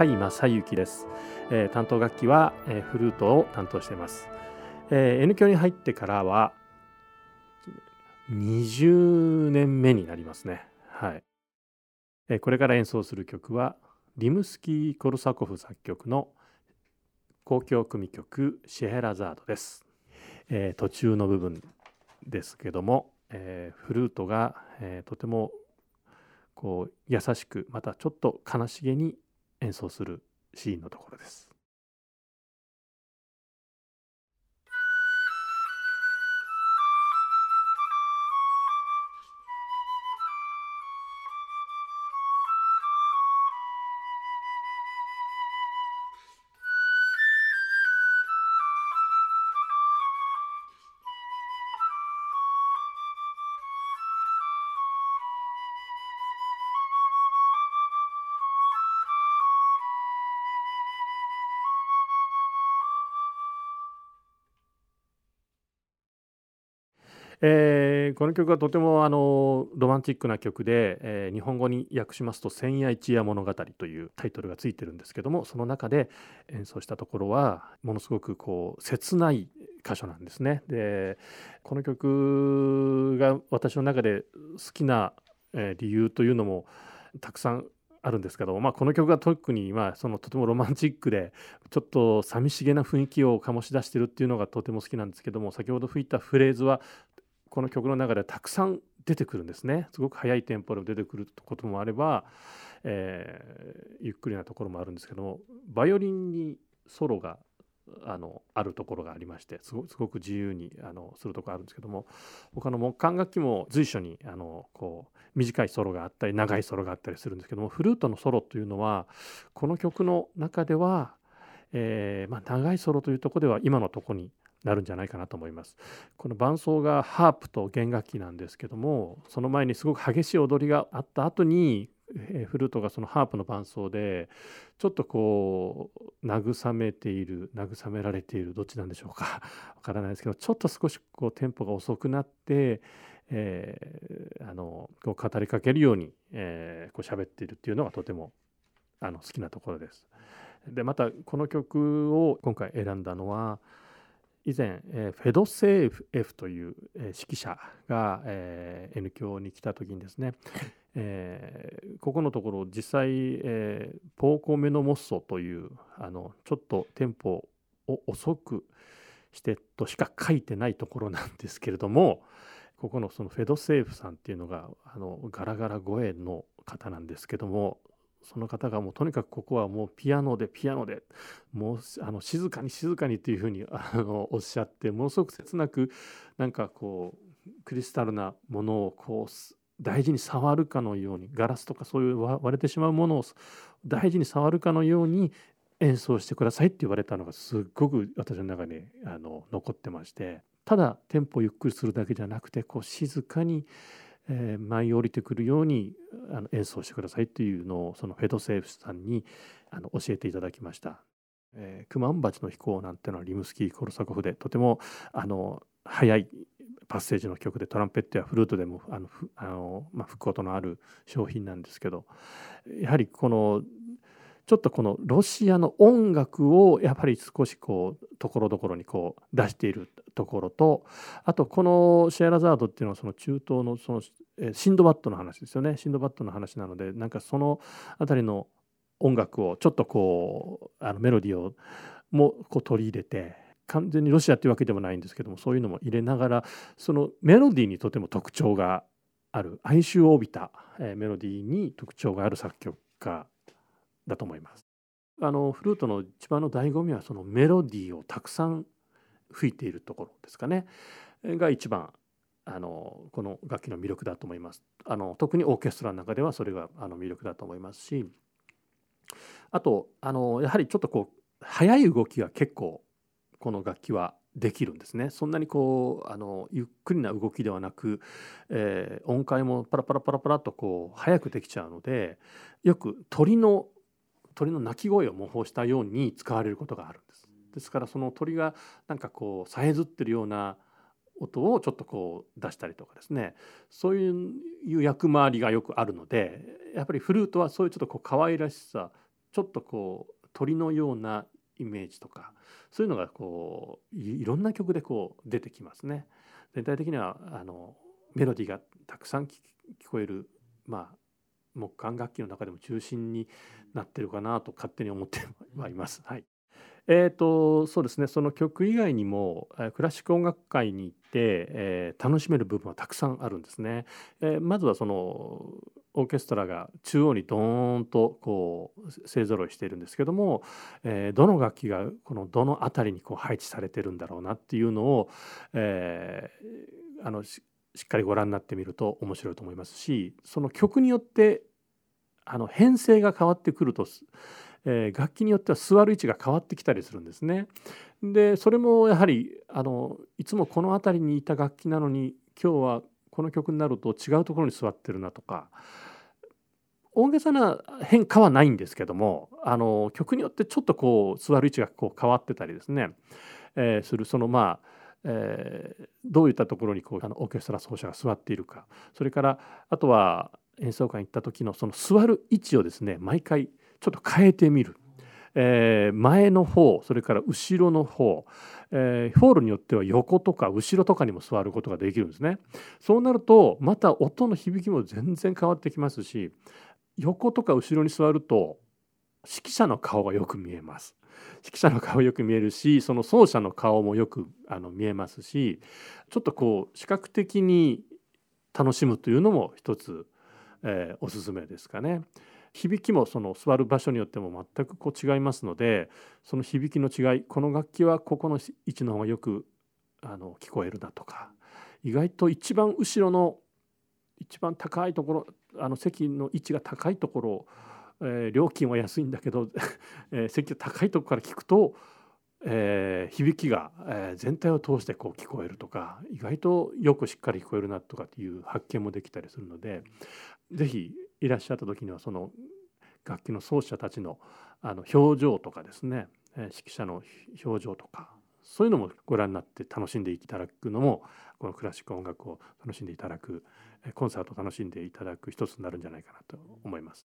甲斐正幸です、えー担当楽器は、えーフルートを担当しています、えー N 響に入ってからは20年目になりますね。はい、えーこれから演奏する曲はリムスキー・コルサコフ作曲の交響組曲シェヘラザードです、えー途中の部分ですけども、えーフルートが、えーとてもこう優しくまたちょっと悲しげに演奏するシーンのところです。えーこの曲はとてもあのロマンチックな曲で、えー日本語に訳しますと「千夜一夜物語」というタイトルがついてるんですけどもその中で演奏したところはものすごくこう切ない箇所なんですね。でこの曲が私の中で好きな、えー理由というのもたくさんあるんですけど、まあ、この曲が特に、まあ、そのとてもロマンチックでちょっと寂しげな雰囲気を醸し出してるっていうのがとても好きなんですけども先ほど吹いたフレーズはこの曲の中でたくさん出てくるんですね。すごく速いテンポでも出てくることもあれば、えーゆっくりなところもあるんですけどもバイオリンにソロがあのあるところがありましてすごく自由にあのするとこあるんですけども他の木管楽器も随所にあのこう短いソロがあったり長いソロがあったりするんですけどもフルートのソロというのはこの曲の中では、えーまあ、長いソロというとこでは今のところになるんじゃないかなと思います。この伴奏がハープと弦楽器なんですけどもその前にすごく激しい踊りがあった後にフルートがそのハープの伴奏でちょっとこう慰めている慰められているどっちなんでしょうか？わからないですけどちょっと少しこうテンポが遅くなって、えーあのこう語りかけるように、えーこう喋っているっていうのがとてもあの好きなところです。でまたこの曲を今回選んだのは以前、えーフェドセーフ F という、えー指揮者が、えー N 響に来た時にですね、えーここのところ実際、えーポーコメノモッソというあのちょっとテンポを遅くしてとしか書いてないところなんですけれどもここのそのフェドセーフさんっていうのがあのガラガラ声の方なんですけどもその方がもうとにかくここはもうピアノでピアノでもうあの静かに静かにっていうふうにあのおっしゃってものすごく切なくなんかこうクリスタルなものをこう大事に触るかのようにガラスとかそういう割れてしまうものを大事に触るかのように演奏してくださいって言われたのがすっごく私の中であの残ってまして。ただテンポをゆっくりするだけじゃなくてこう静かに、えー舞い降りてくるようにあの演奏してくださいっていうのをそのフェドセーフさんにあの教えていただきました。えークマンバチの飛行なんてのはリムスキー・コルサコフでとてもあの速いパッセージの曲でトランペットやフルートでもあのあの、まあ、吹くことのある商品なんですけどやはりこのちょっとこのロシアの音楽をやっぱり少しこうところどころにこう出しているところとあとこのシェアラザードっていうのはその中東のそのえシンドバッドの話ですよねシンドバッドの話なのでなんかそのあたりの音楽をちょっとこうあのメロディーをもこう取り入れて完全にロシアっていうわけでもないんですけどもそういうのも入れながらそのメロディーにとても特徴がある哀愁を帯びた、えメロディーに特徴がある作曲家だと思います。あのフルートの一番の醍醐味はそのメロディーをたくさん吹いているところですかねが一番あのこの楽器の魅力だと思います。あの特にオーケストラの中ではそれがあの魅力だと思いますしあとあのやはりちょっとこう速い動きが結構この楽器はできるんですね。そんなにこうあのゆっくりな動きではなく、えー音階もパラパラパラパラとこう速くできちゃうのでよく鳥の鳥の鳴き声を模倣したように使われることがあるんです。からその鳥がなんかこうさえずってるような音をちょっとこう出したりとかですねそういう役回りがよくあるのでやっぱりフルートはそういうちょっとこう可愛らしさちょっとこう鳥のようなイメージとかそういうのがこういろんな曲でこう出てきますね。全体的にはあのメロディーがたくさん聞こえるまあ木管楽器の中でも中心になってるかなと勝手に思ってはいます。はいえーと、そうですねその曲以外にもクラシック音楽会に行って、えー、楽しめる部分はたくさんあるんですね。えー、まずはそのオーケストラが中央にドーンとこう勢ぞろいしているんですけども、えー、どの楽器がこのどの辺りにこう配置されてるんだろうなっていうのを、えー、あのしっかりご覧になってみると面白いと思いますしその曲によってあの編成が変わってくるとえー、楽器によっては座る位置が変わってきたりするんですね。でそれもやはりあのいつもこの辺りにいた楽器なのに今日はこの曲になると違うところに座ってるなとか大げさな変化はないんですけどもあの曲によってちょっとこう座る位置がこう変わってたりですね、えー、するそのまあえー、どういったところにこうあのオーケストラ奏者が座っているかそれからあとは演奏会に行った時のその座る位置をですね毎回ちょっと変えてみる、えー、前の方それから後ろの方、えー、ホールによっては横とか後ろとかにも座ることができるんですね。そうなるとまた音の響きも全然変わってきますし横とか後ろに座ると指揮者の顔がよく見えます。指揮者の顔よく見えるしその奏者の顔もよくあの見えますしちょっとこう視覚的に楽しむというのも一つ、えー、おすすめですかね。響きもその座る場所によっても全くこう違いますのでその響きの違いこの楽器はここの位置の方がよくあの聞こえるなとか意外と一番後ろの一番高いところあの席の位置が高いところ、えー、料金は安いんだけど、えー、席が高いところから聞くと、えー、響きが、えー、全体を通してこう聞こえるとか意外とよくしっかり聞こえるなとかっていう発見もできたりするので是非いらっしゃった時にはその楽器の奏者たちのあの表情とかですね指揮者の表情とかそういうのもご覧になって楽しんでいただくのもこのクラシック音楽を楽しんでいただくコンサートを楽しんでいただく一つになるんじゃないかなと思います。